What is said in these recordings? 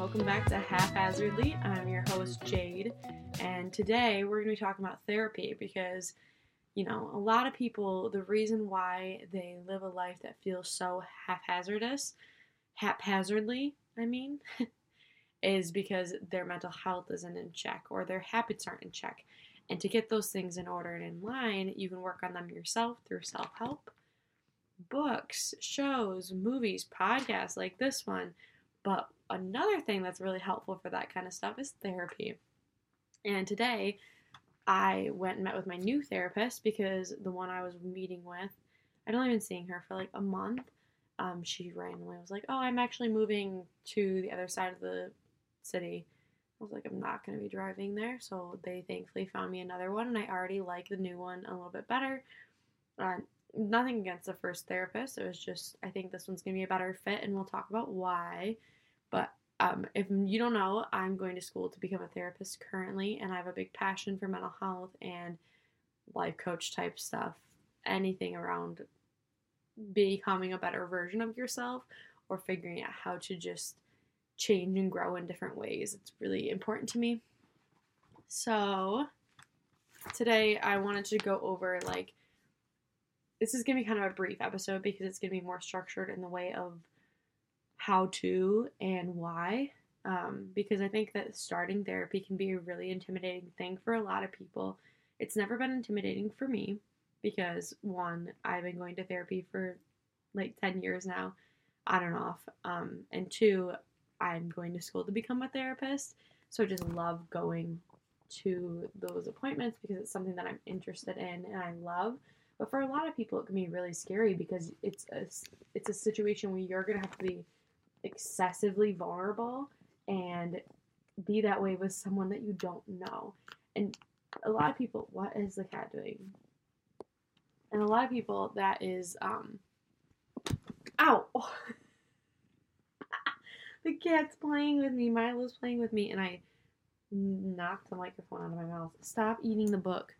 welcome back to Haphazardly. I'm your host, Jade, and today we're going to be talking about therapy because, you know, a lot of people, the reason why they live a life that feels so haphazardous, haphazardly, I mean, is because their mental health isn't in check or their habits aren't in check. And to get those things in order and in line, you can work on them yourself through self help, books, shows, movies, podcasts like this one. But another thing that's really helpful for that kind of stuff is therapy. And today, I went and met with my new therapist because the one I was meeting with, I'd only been seeing her for like a month. Um, she randomly was like, "Oh, I'm actually moving to the other side of the city." I was like, "I'm not going to be driving there," so they thankfully found me another one, and I already like the new one a little bit better. Uh, nothing against the first therapist. It was just I think this one's going to be a better fit, and we'll talk about why. But um, if you don't know, I'm going to school to become a therapist currently, and I have a big passion for mental health and life coach type stuff. Anything around becoming a better version of yourself or figuring out how to just change and grow in different ways. It's really important to me. So, today I wanted to go over like this is going to be kind of a brief episode because it's going to be more structured in the way of how to and why. Um, because I think that starting therapy can be a really intimidating thing for a lot of people. It's never been intimidating for me because one, I've been going to therapy for like 10 years now, on and off. Um, and two, I'm going to school to become a therapist. So I just love going to those appointments because it's something that I'm interested in and I love. But for a lot of people, it can be really scary because it's a, it's a situation where you're going to have to be excessively vulnerable and be that way with someone that you don't know. And a lot of people, what is the cat doing? And a lot of people, that is, um, ow! the cat's playing with me. Milo's playing with me, and I knocked the microphone out of my mouth. Stop eating the book.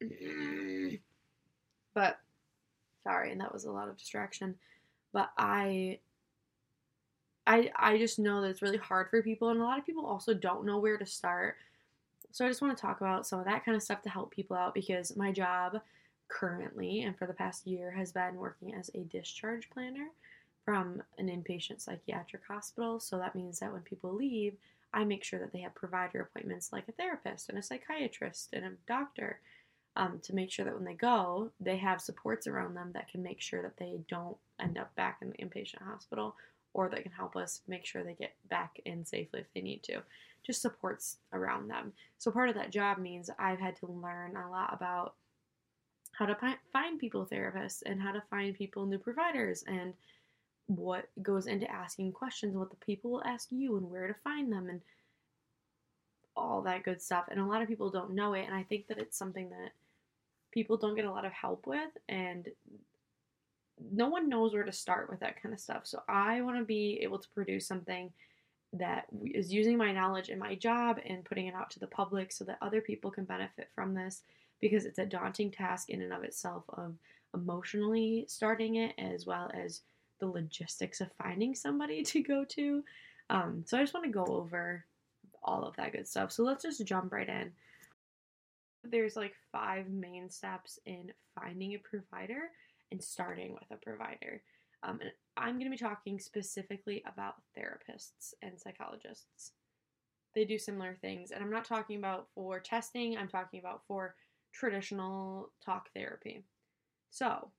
but, sorry, and that was a lot of distraction but I I I just know that it's really hard for people and a lot of people also don't know where to start. So I just want to talk about some of that kind of stuff to help people out because my job currently and for the past year has been working as a discharge planner from an inpatient psychiatric hospital. So that means that when people leave, I make sure that they have provider appointments like a therapist and a psychiatrist and a doctor um, to make sure that when they go, they have supports around them that can make sure that they don't end up back in the inpatient hospital or that can help us make sure they get back in safely if they need to. Just supports around them. So part of that job means I've had to learn a lot about how to find people therapists and how to find people new providers and what goes into asking questions, what the people will ask you and where to find them and all that good stuff. And a lot of people don't know it and I think that it's something that people don't get a lot of help with and no one knows where to start with that kind of stuff. So I want to be able to produce something that is using my knowledge in my job and putting it out to the public so that other people can benefit from this because it's a daunting task in and of itself of emotionally starting it as well as the logistics of finding somebody to go to. Um, so I just want to go over all of that good stuff. So let's just jump right in there's like five main steps in finding a provider and starting with a provider. Um, and I'm going to be talking specifically about therapists and psychologists. They do similar things, and I'm not talking about for testing, I'm talking about for traditional talk therapy. So,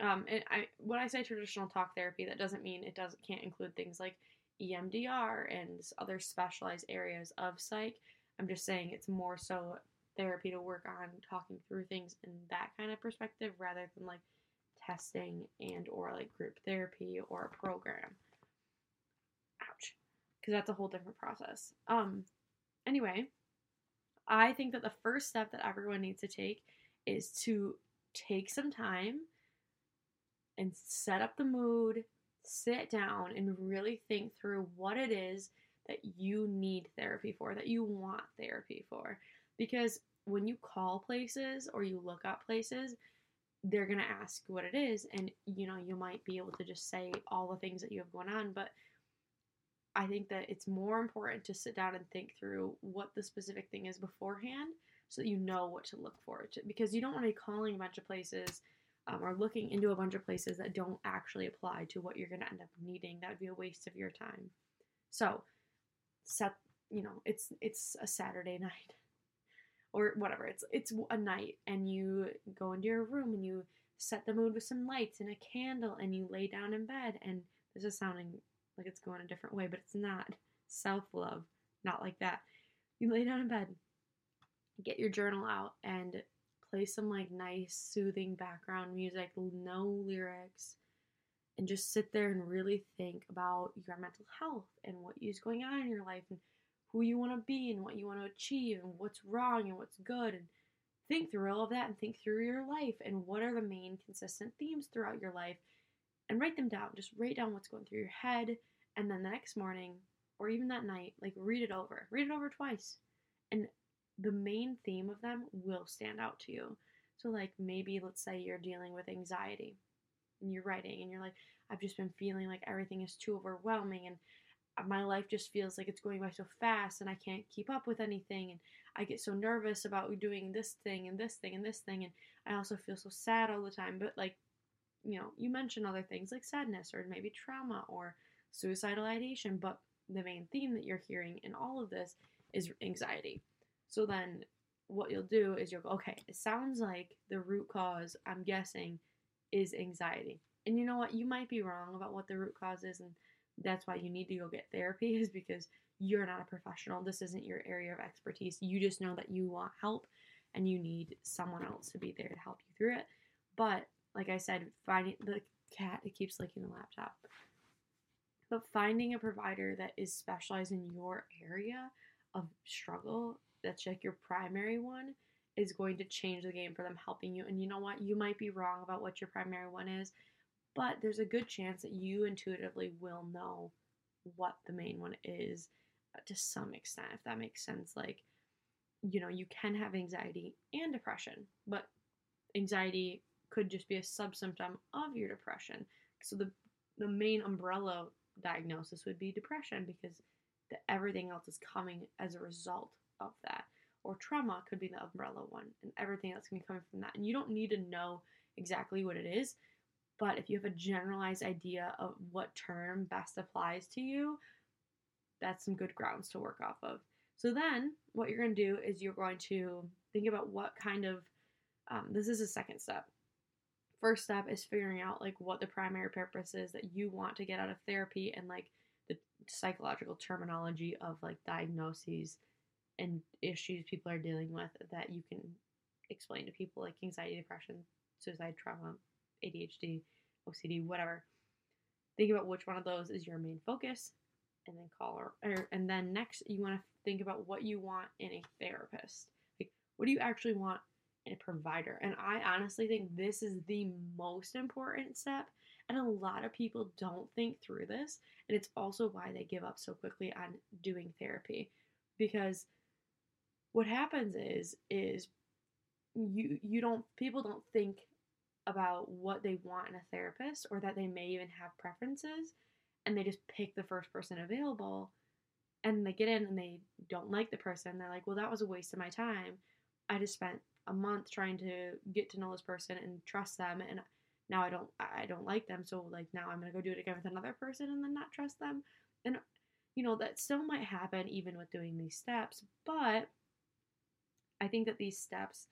um, and I when I say traditional talk therapy, that doesn't mean it doesn't can't include things like EMDR and other specialized areas of psych. I'm just saying it's more so therapy to work on talking through things in that kind of perspective rather than like testing and or like group therapy or a program. Ouch. Cuz that's a whole different process. Um anyway, I think that the first step that everyone needs to take is to take some time and set up the mood, sit down and really think through what it is that you need therapy for, that you want therapy for because when you call places or you look up places, they're going to ask what it is and you know you might be able to just say all the things that you have going on but I think that it's more important to sit down and think through what the specific thing is beforehand so that you know what to look for. Because you don't want to be calling a bunch of places um, or looking into a bunch of places that don't actually apply to what you're going to end up needing. That would be a waste of your time. So, set, you know, it's it's a Saturday night or whatever. It's it's a night and you go into your room and you set the mood with some lights and a candle and you lay down in bed and this is sounding like it's going a different way, but it's not. Self love, not like that. You lay down in bed, get your journal out, and play some like nice, soothing background music, no lyrics, and just sit there and really think about your mental health and what is going on in your life and who you want to be and what you want to achieve and what's wrong and what's good and think through all of that and think through your life and what are the main consistent themes throughout your life and write them down. Just write down what's going through your head and then the next morning or even that night, like read it over. Read it over twice. And the main theme of them will stand out to you. So like maybe let's say you're dealing with anxiety and you're writing and you're like I've just been feeling like everything is too overwhelming and my life just feels like it's going by so fast and I can't keep up with anything and I get so nervous about doing this thing and this thing and this thing and I also feel so sad all the time. But like you know you mention other things like sadness or maybe trauma or suicidal ideation but the main theme that you're hearing in all of this is anxiety. So then what you'll do is you'll go okay it sounds like the root cause I'm guessing is anxiety. And you know what? You might be wrong about what the root cause is and that's why you need to go get therapy is because you're not a professional. This isn't your area of expertise. You just know that you want help and you need someone else to be there to help you through it. But like I said, finding the cat it keeps licking the laptop. But finding a provider that is specialized in your area of struggle, that's like your primary one, is going to change the game for them helping you. And you know what? You might be wrong about what your primary one is but there's a good chance that you intuitively will know what the main one is uh, to some extent, if that makes sense. Like, you know, you can have anxiety and depression, but anxiety could just be a sub symptom of your depression. So the the main umbrella diagnosis would be depression because the, everything else is coming as a result of that. Or trauma could be the umbrella one, and everything else can be coming from that. And you don't need to know exactly what it is but if you have a generalized idea of what term best applies to you, that's some good grounds to work off of. So then, what you're going to do is you're going to think about what kind of um, this is a second step. First step is figuring out like what the primary purpose is that you want to get out of therapy and like the psychological terminology of like diagnoses and issues people are dealing with that you can explain to people like anxiety, depression, suicide, trauma, ADHD, OCD, whatever. Think about which one of those is your main focus and then call her. Or, and then next, you want to think about what you want in a therapist. Like, what do you actually want in a provider? And I honestly think this is the most important step. And a lot of people don't think through this. And it's also why they give up so quickly on doing therapy. Because what happens is, is you you don't people don't think about what they want in a therapist or that they may even have preferences and they just pick the first person available and they get in and they don't like the person they're like well that was a waste of my time. I just spent a month trying to get to know this person and trust them and now i don't i don't like them so like now i'm going to go do it again with another person and then not trust them. And you know that still might happen even with doing these steps but i think that these steps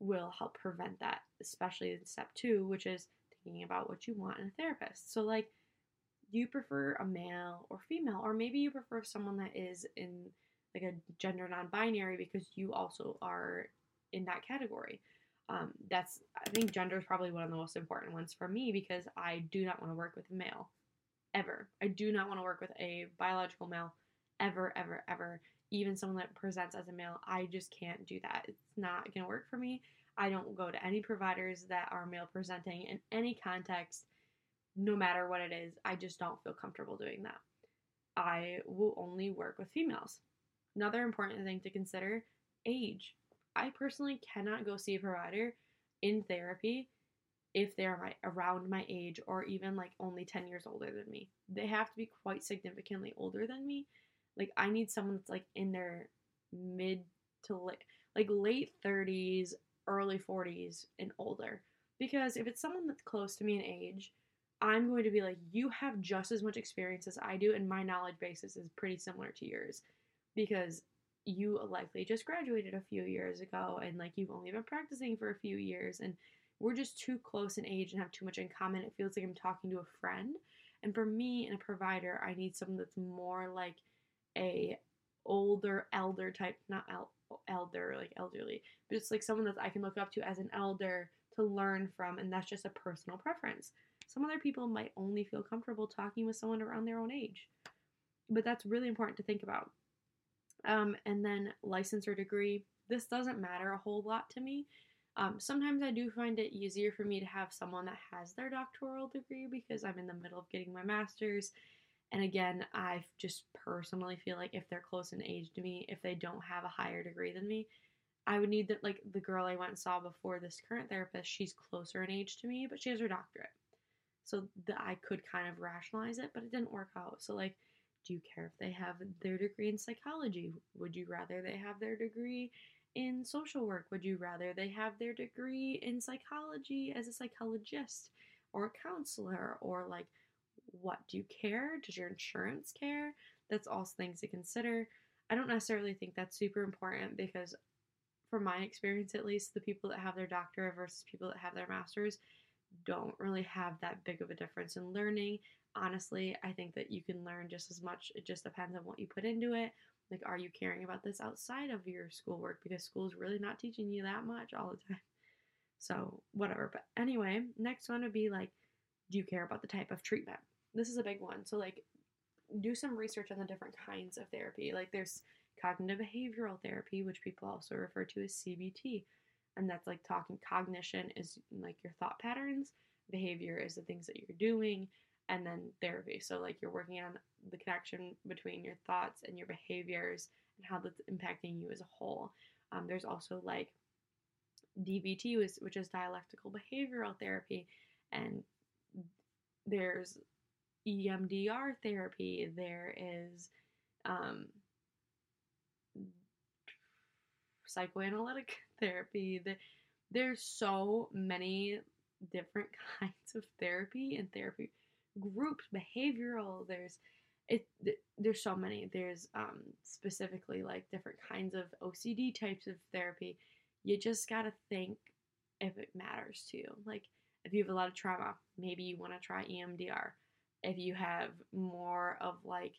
will help prevent that, especially in step two, which is thinking about what you want in a therapist. So, like, do you prefer a male or female? Or maybe you prefer someone that is in like a gender non binary because you also are in that category. Um, that's, I think gender is probably one of the most important ones for me because I do not want to work with a male ever. I do not want to work with a biological male ever, ever, ever even someone that presents as a male, I just can't do that. It's not going to work for me. I don't go to any providers that are male presenting in any context, no matter what it is. I just don't feel comfortable doing that. I will only work with females. Another important thing to consider age. I personally cannot go see a provider in therapy if they're my, around my age or even like only 10 years older than me. They have to be quite significantly older than me. Like I need someone that's like in their mid to late like late 30s, early 40s and older. Because if it's someone that's close to me in age, I'm going to be like, you have just as much experience as I do, and my knowledge basis is pretty similar to yours. Because you likely just graduated a few years ago and like you've only been practicing for a few years and we're just too close in age and have too much in common. It feels like I'm talking to a friend. And for me and a provider, I need someone that's more like a older elder type, not el- elder like elderly, but it's like someone that I can look up to as an elder to learn from, and that's just a personal preference. Some other people might only feel comfortable talking with someone around their own age, but that's really important to think about. Um, and then license or degree. This doesn't matter a whole lot to me. Um, sometimes I do find it easier for me to have someone that has their doctoral degree because I'm in the middle of getting my master's. And again, I just personally feel like if they're close in age to me, if they don't have a higher degree than me, I would need that. Like the girl I went and saw before this current therapist, she's closer in age to me, but she has her doctorate. So that I could kind of rationalize it, but it didn't work out. So, like, do you care if they have their degree in psychology? Would you rather they have their degree in social work? Would you rather they have their degree in psychology as a psychologist or a counselor? Or like, what do you care? Does your insurance care? That's also things to consider. I don't necessarily think that's super important because, from my experience at least, the people that have their doctorate versus people that have their master's don't really have that big of a difference in learning honestly, I think that you can learn just as much. It just depends on what you put into it. Like, are you caring about this outside of your schoolwork? Because school's really not teaching you that much all the time. So, whatever. But anyway, next one would be like, do you care about the type of treatment? This is a big one. So, like, do some research on the different kinds of therapy. Like, there's cognitive behavioral therapy, which people also refer to as CBT. And that's like talking cognition is like your thought patterns, behavior is the things that you're doing, and then therapy. So, like, you're working on the connection between your thoughts and your behaviors and how that's impacting you as a whole. Um, there's also like DBT, which is dialectical behavioral therapy, and there's EMDR therapy. There is um, psychoanalytic therapy. There's so many different kinds of therapy and therapy groups, behavioral. There's it. There's so many. There's um, specifically like different kinds of OCD types of therapy. You just gotta think if it matters to you. Like if you have a lot of trauma, maybe you want to try EMDR. If you have more of like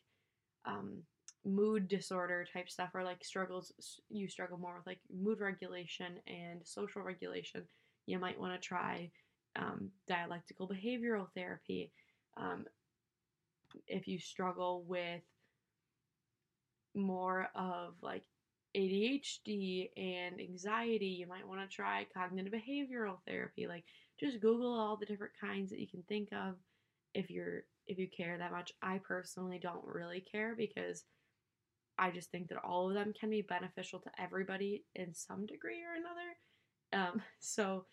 um, mood disorder type stuff or like struggles, you struggle more with like mood regulation and social regulation, you might want to try um, dialectical behavioral therapy. Um, if you struggle with more of like ADHD and anxiety, you might want to try cognitive behavioral therapy. Like just Google all the different kinds that you can think of if you're if you care that much. I personally don't really care because I just think that all of them can be beneficial to everybody in some degree or another. Um, so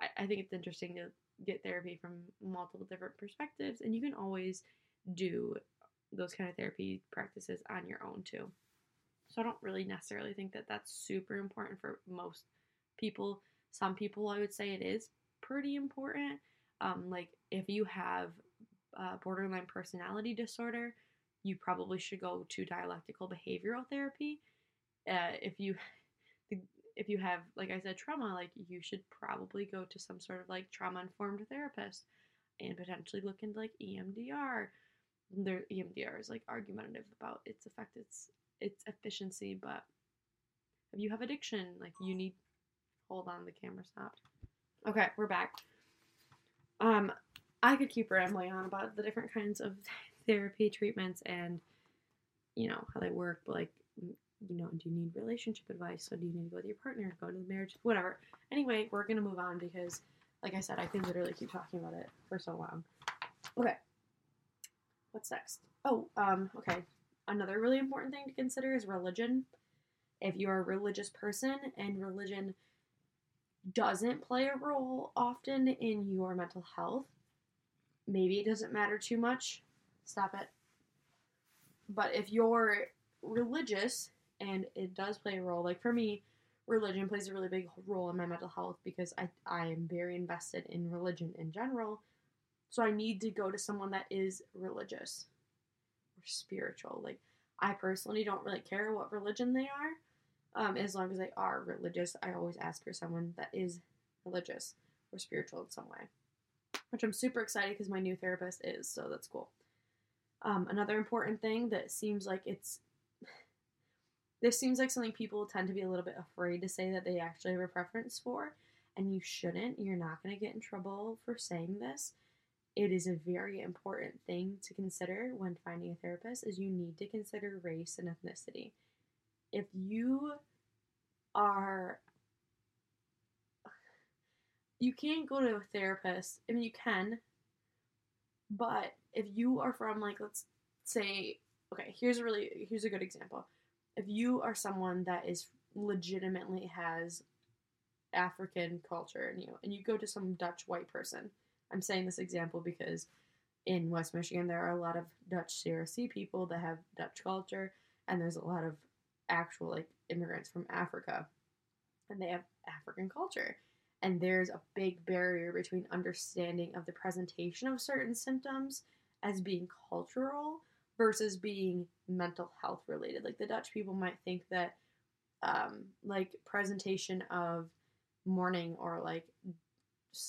I, I think it's interesting to get therapy from multiple different perspectives, and you can always do those kind of therapy practices on your own too. So I don't really necessarily think that that's super important for most people. Some people, I would say it is pretty important. Um, like if you have borderline personality disorder, you probably should go to dialectical behavioral therapy. Uh, if you if you have, like I said, trauma, like you should probably go to some sort of like trauma informed therapist and potentially look into like EMDR. There, EMDR is like argumentative about its effect, its its efficiency, but if you have addiction, like you need. Hold on, the camera stopped. Okay, we're back. Um, I could keep rambling on about the different kinds of therapy treatments and you know how they work, but like you know, do you need relationship advice? So do you need to go with your partner, go to the marriage, whatever. Anyway, we're gonna move on because, like I said, I could literally keep talking about it for so long. Okay, what's next? Oh, um, okay. Another really important thing to consider is religion. If you're a religious person and religion doesn't play a role often in your mental health, maybe it doesn't matter too much. Stop it. But if you're religious and it does play a role, like for me, religion plays a really big role in my mental health because I, I am very invested in religion in general. So I need to go to someone that is religious or spiritual. Like I personally don't really care what religion they are. Um, as long as they are religious, I always ask for someone that is religious or spiritual in some way. Which I'm super excited because my new therapist is, so that's cool. Um, another important thing that seems like it's this seems like something people tend to be a little bit afraid to say that they actually have a preference for, and you shouldn't. You're not going to get in trouble for saying this. It is a very important thing to consider when finding a therapist is you need to consider race and ethnicity. If you are you can't go to a therapist. I mean, you can, but if you are from like let's say okay, here's a really here's a good example if you are someone that is legitimately has African culture in you, and you go to some Dutch white person, I'm saying this example because in West Michigan there are a lot of Dutch CRC people that have Dutch culture, and there's a lot of actual like immigrants from Africa, and they have African culture. And there's a big barrier between understanding of the presentation of certain symptoms as being cultural versus being mental health related. Like the Dutch people might think that um, like presentation of mourning or like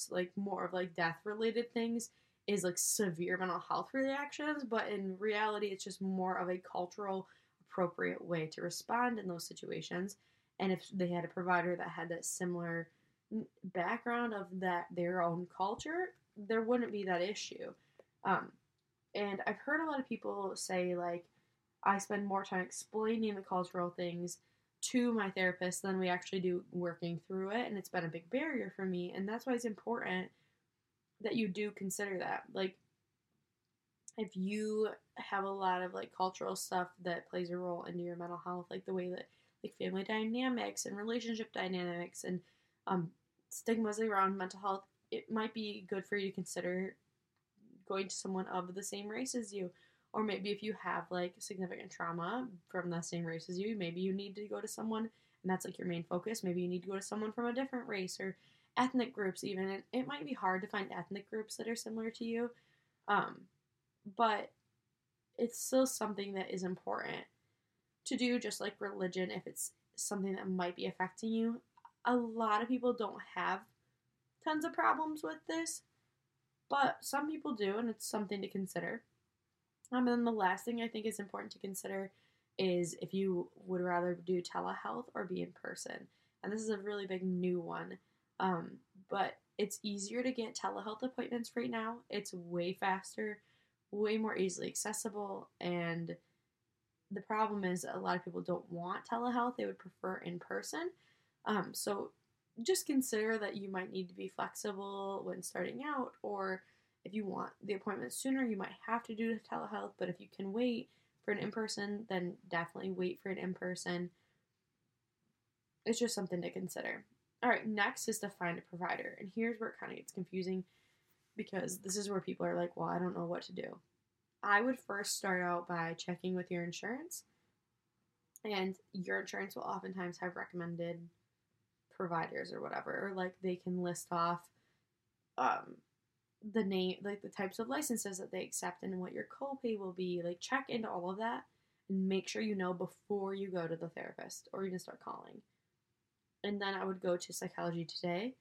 like more of like death related things is like severe mental health reactions, but in reality it's just more of a cultural appropriate way to respond in those situations. And if they had a provider that had that similar background of that their own culture, there wouldn't be that issue. Um, and I've heard a lot of people say, like, I spend more time explaining the cultural things to my therapist than we actually do working through it. And it's been a big barrier for me. And that's why it's important that you do consider that. Like, if you have a lot of like cultural stuff that plays a role into your mental health, like the way that like family dynamics and relationship dynamics and um, stigmas around mental health, it might be good for you to consider going to someone of the same race as you. Or maybe if you have like significant trauma from the same race as you, maybe you need to go to someone and that's like your main focus. Maybe you need to go to someone from a different race or ethnic groups, even. And it might be hard to find ethnic groups that are similar to you. Um, but it's still something that is important to do, just like religion, if it's something that might be affecting you. A lot of people don't have tons of problems with this, but some people do, and it's something to consider. Um, and then the last thing I think is important to consider is if you would rather do telehealth or be in person. And this is a really big new one. Um, but it's easier to get telehealth appointments right now. It's way faster, way more easily accessible. And the problem is a lot of people don't want telehealth, they would prefer in person. Um, so just consider that you might need to be flexible when starting out, or if you want the appointment sooner, you might have to do telehealth. But if you can wait for an in person, then definitely wait for an in person. It's just something to consider. All right, next is to find a provider. And here's where it kind of gets confusing because this is where people are like, well, I don't know what to do. I would first start out by checking with your insurance. And your insurance will oftentimes have recommended providers or whatever, or like they can list off um, the name, like the types of licenses that they accept and what your copay will be. Like check into all of that and make sure you know before you go to the therapist or even start calling. And then I would go to Psychology Today.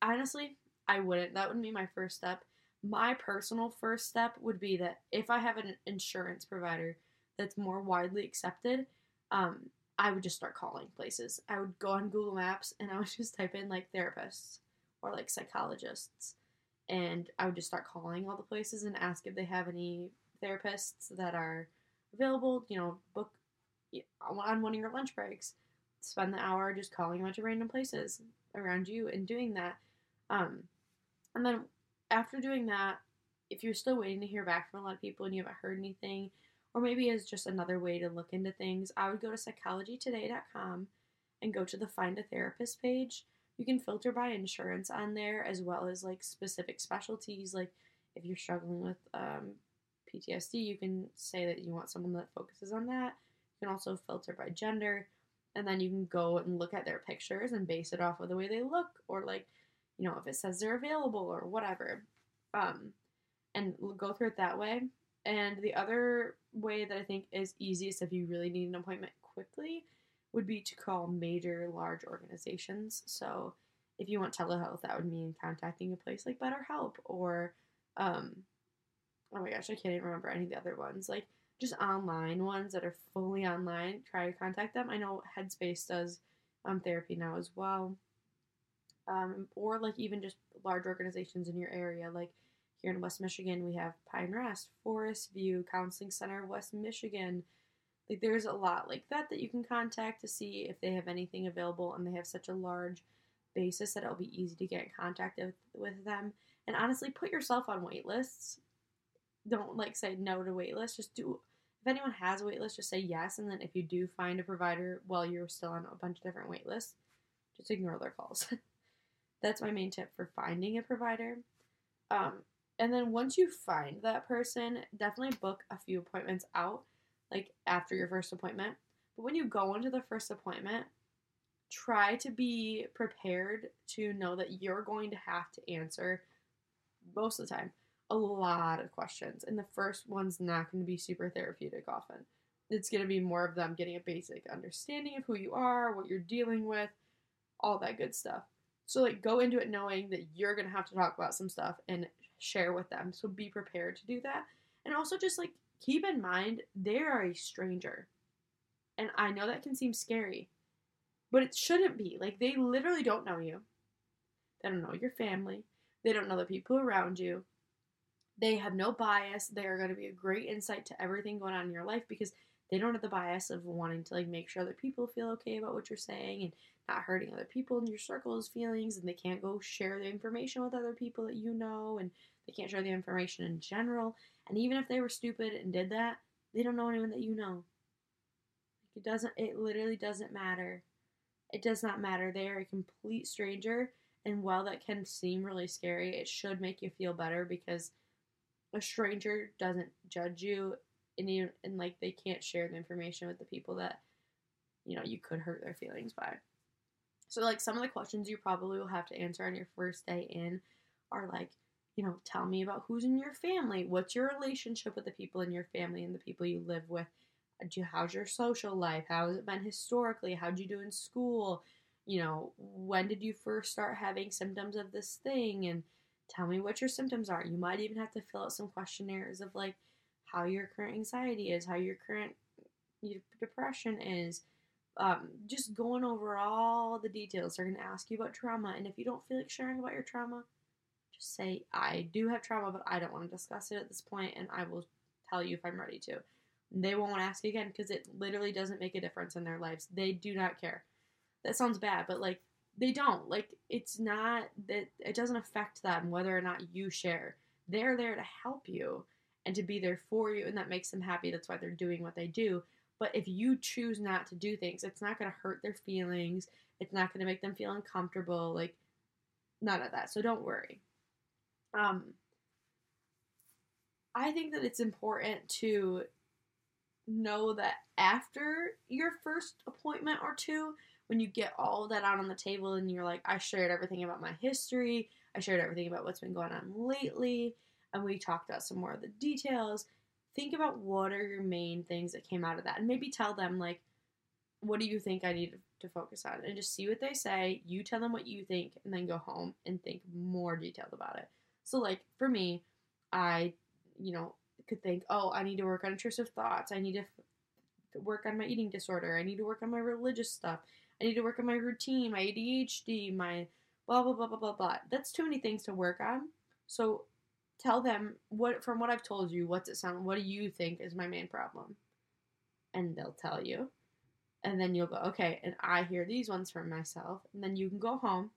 Honestly, I wouldn't. That would be my first step. My personal first step would be that if I have an insurance provider that's more widely accepted, um, I would just start calling places. I would go on Google Maps and I would just type in like therapists or like psychologists. And I would just start calling all the places and ask if they have any therapists that are available. You know, book on one of your lunch breaks. Spend the hour just calling a bunch of random places around you and doing that. Um, and then after doing that, if you're still waiting to hear back from a lot of people and you haven't heard anything, or maybe as just another way to look into things, I would go to psychologytoday.com and go to the Find a Therapist page. You can filter by insurance on there as well as like specific specialties. Like if you're struggling with um, PTSD, you can say that you want someone that focuses on that. You can also filter by gender, and then you can go and look at their pictures and base it off of the way they look, or like, you know, if it says they're available or whatever, um, and go through it that way. And the other way that I think is easiest if you really need an appointment quickly would be to call major large organizations. So if you want telehealth, that would mean contacting a place like BetterHelp or um, oh my gosh, I can't even remember any of the other ones. Like just online ones that are fully online. Try to contact them. I know Headspace does um, therapy now as well. Um, or like even just large organizations in your area. Like here in West Michigan, we have Pine Rest, Forest View Counseling Center, of West Michigan. Like there's a lot like that that you can contact to see if they have anything available, and they have such a large basis that it'll be easy to get in contact with, them. And honestly, put yourself on wait lists don't like say no to waitlist. Just do if anyone has a waitlist, just say yes. And then if you do find a provider while you're still on a bunch of different waitlists, just ignore their calls. That's my main tip for finding a provider. Um, and then once you find that person, definitely book a few appointments out, like after your first appointment. But when you go into the first appointment, try to be prepared to know that you're going to have to answer most of the time a lot of questions, and the first one's not going to be super therapeutic often. It's going to be more of them getting a basic understanding of who you are, what you're dealing with, all that good stuff. So, like, go into it knowing that you're going to have to talk about some stuff and share with them. So, be prepared to do that. And also, just like, keep in mind they are a stranger. And I know that can seem scary, but it shouldn't be. Like, they literally don't know you, they don't know your family, they don't know the people around you. They have no bias. They are going to be a great insight to everything going on in your life because they don't have the bias of wanting to like make sure that people feel okay about what you're saying and not hurting other people in your circle's feelings and they can't go share the information with other people that you know and they can't share the information in general. And even if they were stupid and did that they don't know anyone that you know. It doesn't it literally doesn't matter. It does not matter. They are a complete stranger and while that can seem really scary it should make you feel better because a stranger doesn't judge you and you and like they can't share the information with the people that you know you could hurt their feelings by. So like some of the questions you probably will have to answer on your first day in are like you know tell me about who's in your family. What's your relationship with the people in your family and the people you live with? Do how's your social life? How has it been historically? How'd you do in school? You know when did you first start having symptoms of this thing? And tell me what your symptoms are. You might even have to fill out some questionnaires of like how your current anxiety is, how your current depression is. Um, just going over all the details. They're going to ask you about trauma. And if you don't feel like sharing about your trauma, just say, I do have trauma, but I don't want to discuss it at this point, and I will tell you if I'm ready to. They won't ask again because it literally doesn't make a difference in their lives. They do not care. That sounds bad, but like they don't like it's not that it doesn't affect them whether or not you share they're there to help you and to be there for you and that makes them happy. That's why they're doing what they do. But if you choose not to do things it's not going to hurt their feelings. It's not going to make them feel uncomfortable like none of that. So don't worry. Um i think that it's important to know that after your first appointment or two when you get all that out on the table and you're like, I shared everything about my history, I shared everything about what's been going on lately, and we talked about some more of the details. Think about what are your main things that came out of that, and maybe tell them, like, what do you think I need to focus on? And just see what they say. You tell them what you think, and then go home and think more detailed about it. So, like, for me, I, you know, could think, oh, I need to work on intrusive thoughts. I need to f- work on my eating disorder. I need to work on my religious stuff. I need to work on my routine, my ADHD, my blah blah blah blah blah blah. That's too many things to work on. So tell them what from what I've told you, what's it sound what do you think is my main problem? And they'll tell you. And then you'll go, okay, and I hear these ones from myself. And then you can go home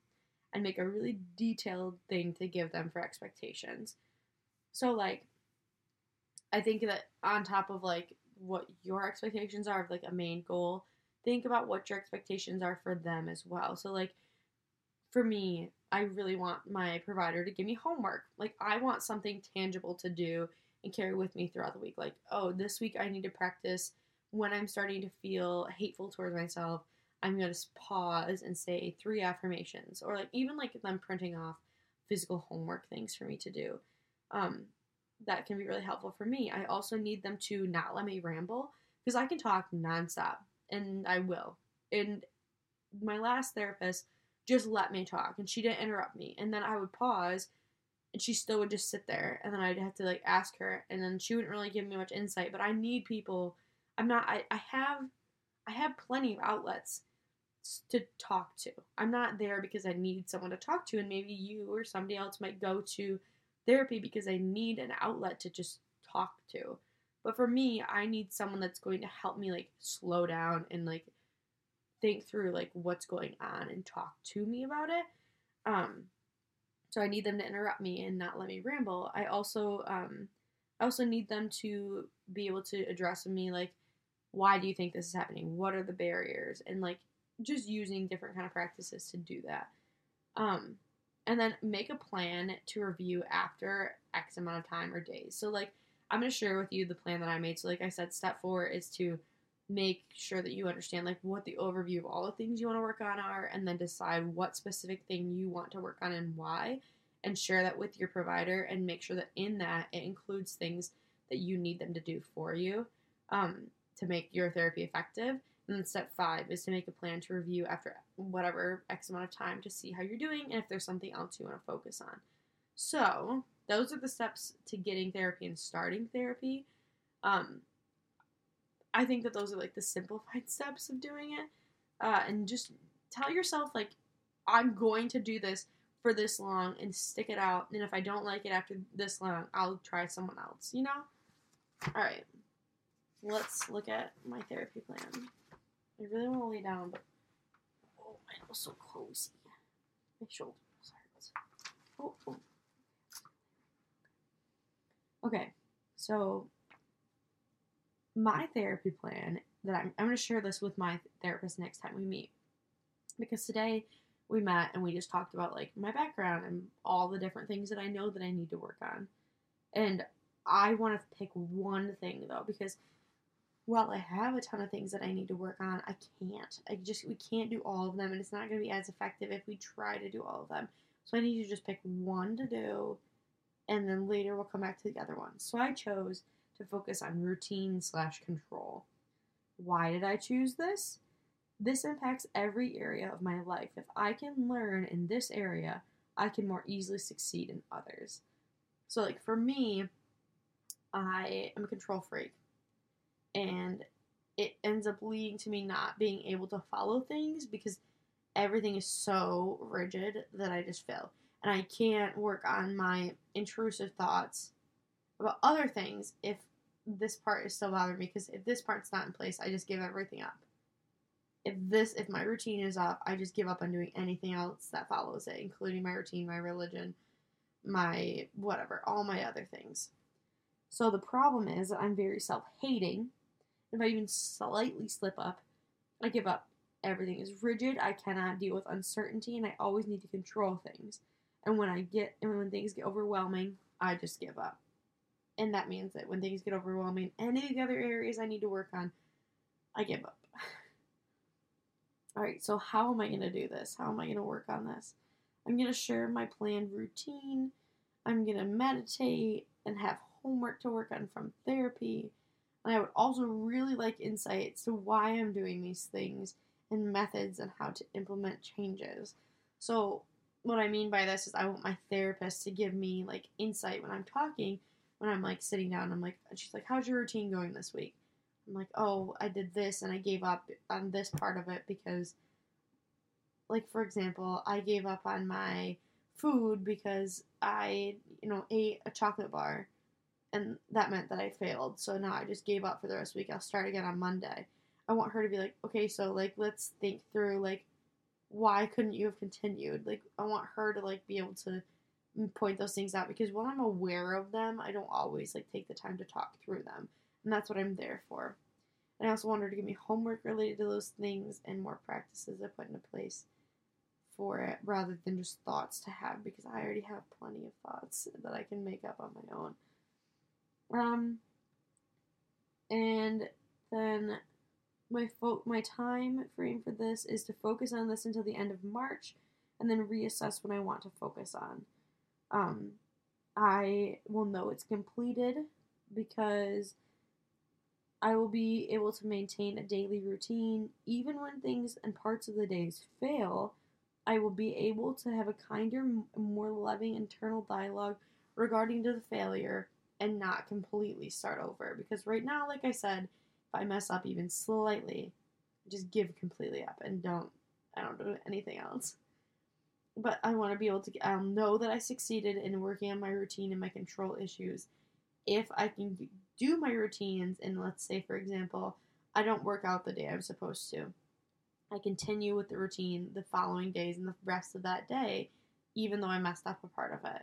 and make a really detailed thing to give them for expectations. So like I think that on top of like what your expectations are of like a main goal think about what your expectations are for them as well. So, like, for me, I really want my provider to give me homework. Like, I want something tangible to do and carry with me throughout the week. Like, oh, this week I need to practice when I'm starting to feel hateful towards myself. I'm going to pause and say three affirmations, or like even like them printing off physical homework things for me to do. Um, that can be really helpful for me. I also need them to not let me ramble because I can talk nonstop, and I will. And my last therapist just let me talk and she didn't interrupt me. And then I would pause and she still would just sit there and then I'd have to like ask her and then she wouldn't really give me much insight. But I need people I'm not I, I have I have plenty of outlets to talk to. I'm not there because I need someone to talk to and maybe you or somebody else might go to therapy because I need an outlet to just talk to. But for me, I need someone that's going to help me like slow down and like think through like what's going on and talk to me about it. Um, so I need them to interrupt me and not let me ramble. I also um, I also need them to be able to address me like why do you think this is happening? What are the barriers? And like just using different kind of practices to do that. Um, and then make a plan to review after X amount of time or days. So like I'm gonna share with you the plan that I made. So like I said, step four is to make sure that you understand like what the overview of all the things you want to work on are and then decide what specific thing you want to work on and why and share that with your provider and make sure that in that it includes things that you need them to do for you um, to make your therapy effective. And then step five is to make a plan to review after whatever x amount of time to see how you're doing and if there's something else you want to focus on. So those are the steps to getting therapy and starting therapy. Um, I think that those are like the simplified steps of doing it. Uh, and just tell yourself, like, I'm going to do this for this long and stick it out. And if I don't like it after this long, I'll try someone else, you know? All right. Let's look at my therapy plan. I really want to lay down, but oh, my was so cozy. My shoulders hurt. Oh, oh. Okay, so my therapy plan that I'm, I'm going to share this with my therapist next time we meet because today we met and we just talked about like my background and all the different things that I know that I need to work on. And I want to pick one thing though because while I have a ton of things that I need to work on, I can't. I just we can't do all of them and it's not going to be as effective if we try to do all of them. So I need to just pick one to do and then later we'll come back to the other ones. So I chose to focus on routine slash control. Why did I choose this? This impacts every area of my life. If I can learn in this area, I can more easily succeed in others. So, like for me, I am a control freak, and it ends up leading to me not being able to follow things because everything is so rigid that I just fail. And I can't work on my intrusive thoughts about other things if this part is still bothering me because if this part's not in place, I just give everything up. If this, if my routine is off, I just give up on doing anything else that follows it, including my routine, my religion, my whatever, all my other things. So the problem is that I'm very self hating. If I even slightly slip up, I give up. Everything is rigid. I cannot deal with uncertainty, and I always need to control things. And when I get, and when things get overwhelming, I just give up. And that means that when things get overwhelming, any of the other areas I need to work on, I give up. All right, so how am I going to do this? How am I going to work on this? I'm going to share my planned routine. I'm going to meditate and have homework to work on from therapy. And I would also really like insights to why I'm doing these things and methods and how to implement changes. So, what I mean by this is I want my therapist to give me like insight when I'm talking when I'm like sitting down, I'm like, she's like, how's your routine going this week? I'm like, oh, I did this and I gave up on this part of it because, like, for example, I gave up on my food because I, you know, ate a chocolate bar and that meant that I failed. So now I just gave up for the rest of the week. I'll start again on Monday. I want her to be like, okay, so like, let's think through, like, why couldn't you have continued? Like, I want her to, like, be able to point those things out because when I'm aware of them, I don't always like take the time to talk through them. And that's what I'm there for. And I also want her to give me homework related to those things and more practices I put into place for it rather than just thoughts to have because I already have plenty of thoughts that I can make up on my own. Um, and then my fo- my time frame for this is to focus on this until the end of March, and then reassess what I want to focus on. Um, I will know it's completed because I will be able to maintain a daily routine even when things and parts of the days fail. I will be able to have a kinder, more loving internal dialogue regarding to the failure and not completely start over. Because right now, like I said, if I mess up even slightly, just give completely up and don't I don't do anything else. But I want to be able to I'll um, know that I succeeded in working on my routine and my control issues. If I can do my routines and let's say for example, I don't work out the day I'm supposed to. I continue with the routine the following days and the rest of that day even though I messed up a part of it.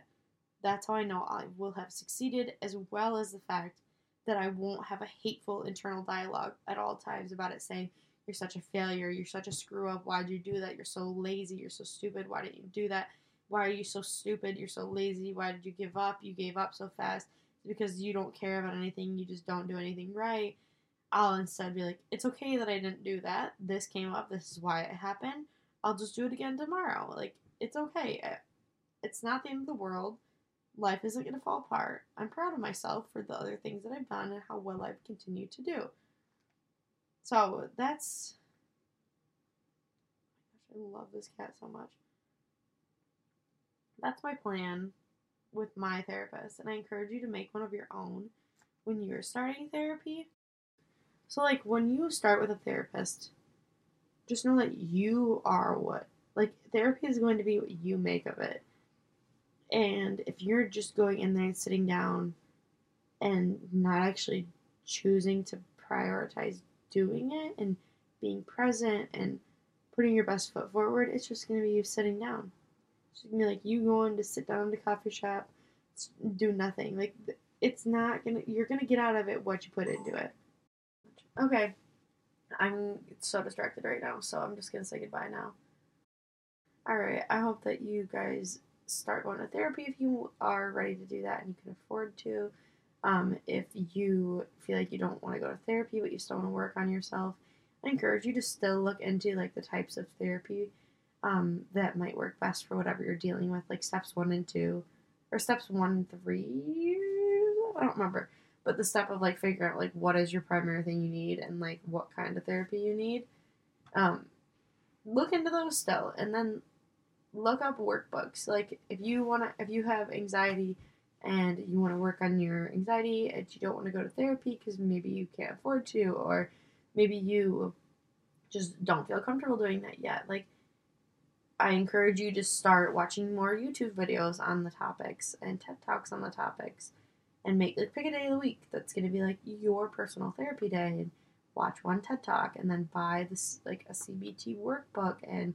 That's how I know I will have succeeded, as well as the fact that I won't have a hateful internal dialogue at all times about it saying, You're such a failure, you're such a screw up, why'd you do that? You're so lazy, you're so stupid, why didn't you do that? Why are you so stupid? You're so lazy, why did you give up? You gave up so fast. Because you don't care about anything, you just don't do anything right. I'll instead be like, It's okay that I didn't do that. This came up, this is why it happened. I'll just do it again tomorrow. Like, it's okay. It's not the end of the world life isn't going to fall apart. I'm proud of myself for the other things that I've done and how well I've continued to do. So that's. I love this cat so much. That's my plan with my therapist, and I encourage you to make one of your own when you're starting therapy. So, like, when you start with a therapist, just know that you are what, like, therapy is going to be what you make of it and if you're just going in there and sitting down and not actually choosing to prioritize doing it and being present and putting your best foot forward, it's just to be you sitting down. It's to be like you going to sit down in the coffee shop, do nothing. Like, it's not to, you're to get out of it what you put into it. Okay. I'm so distracted right now, so I'm just to say goodbye now. Alright, I hope that you guys start going to therapy if you are ready to do that and you can afford to. Um, if you feel like you don't want to go to therapy but you still want to work on yourself, I encourage you to still look into like the types of therapy um, that might work best for whatever you're dealing with, like steps one and two, or steps one and three. I don't remember, but the step of like figuring out like what is your primary thing you need and like what kind of therapy you need. Um, look into those still, and then look up workbooks. Like if you want to, if you have anxiety and you want to work on your anxiety and you don't want to go to therapy because maybe you can't afford to, or maybe you just don't feel comfortable doing that yet. Like I encourage you to start watching more YouTube videos on the topics and TED Talks on the topics and make like pick a day of the week that's going to be like your personal therapy day and watch one TED Talk and then buy this like a CBT workbook and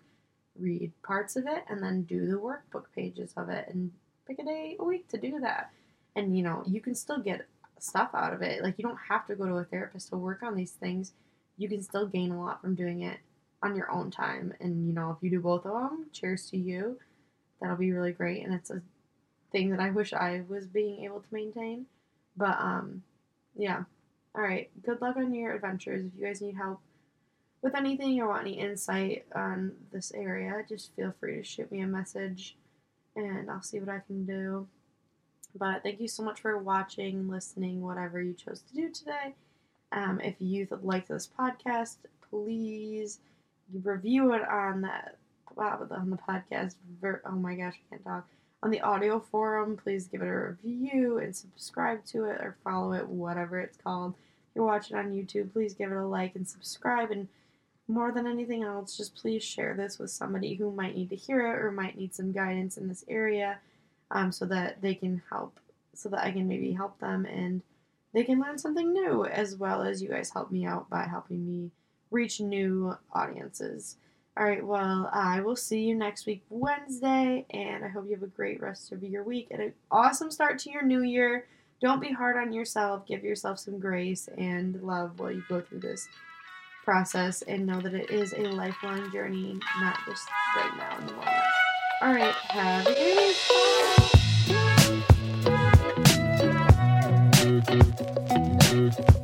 read parts of it and then do the workbook pages of it and pick a day a week to do that. And you know, you can still get stuff out of it. Like you don't have to go to a therapist to work on these things. You can still gain a lot from doing it on your own time. And you know, if you do both of them, cheers to you. That'll be really great and it's a thing that I wish I was being able to maintain. But um yeah. All right. Good luck on your adventures. If you guys need help with anything or want any insight on this area, just feel free to shoot me a message and I'll see what I can do. But thank you so much for watching, listening, whatever you chose to do today. Um, if you liked this podcast, please review it on that on the podcast. Oh my gosh, I can't talk. On the audio forum, please give it a review and subscribe to it or follow it, whatever it's called. If you're watching on YouTube, please give it a like and subscribe and more than anything else, just please share this with somebody who might need to hear it or might need some guidance in this area um, so that they can help, so that I can maybe help them and they can learn something new as well as you guys help me out by helping me reach new audiences. All right, well, I will see you next week, Wednesday, and I hope you have a great rest of your week and an awesome start to your new year. Don't be hard on yourself, give yourself some grace and love while you go through this process and know that it is a lifelong journey, not just right now in the moment. All right, have a good. Bye.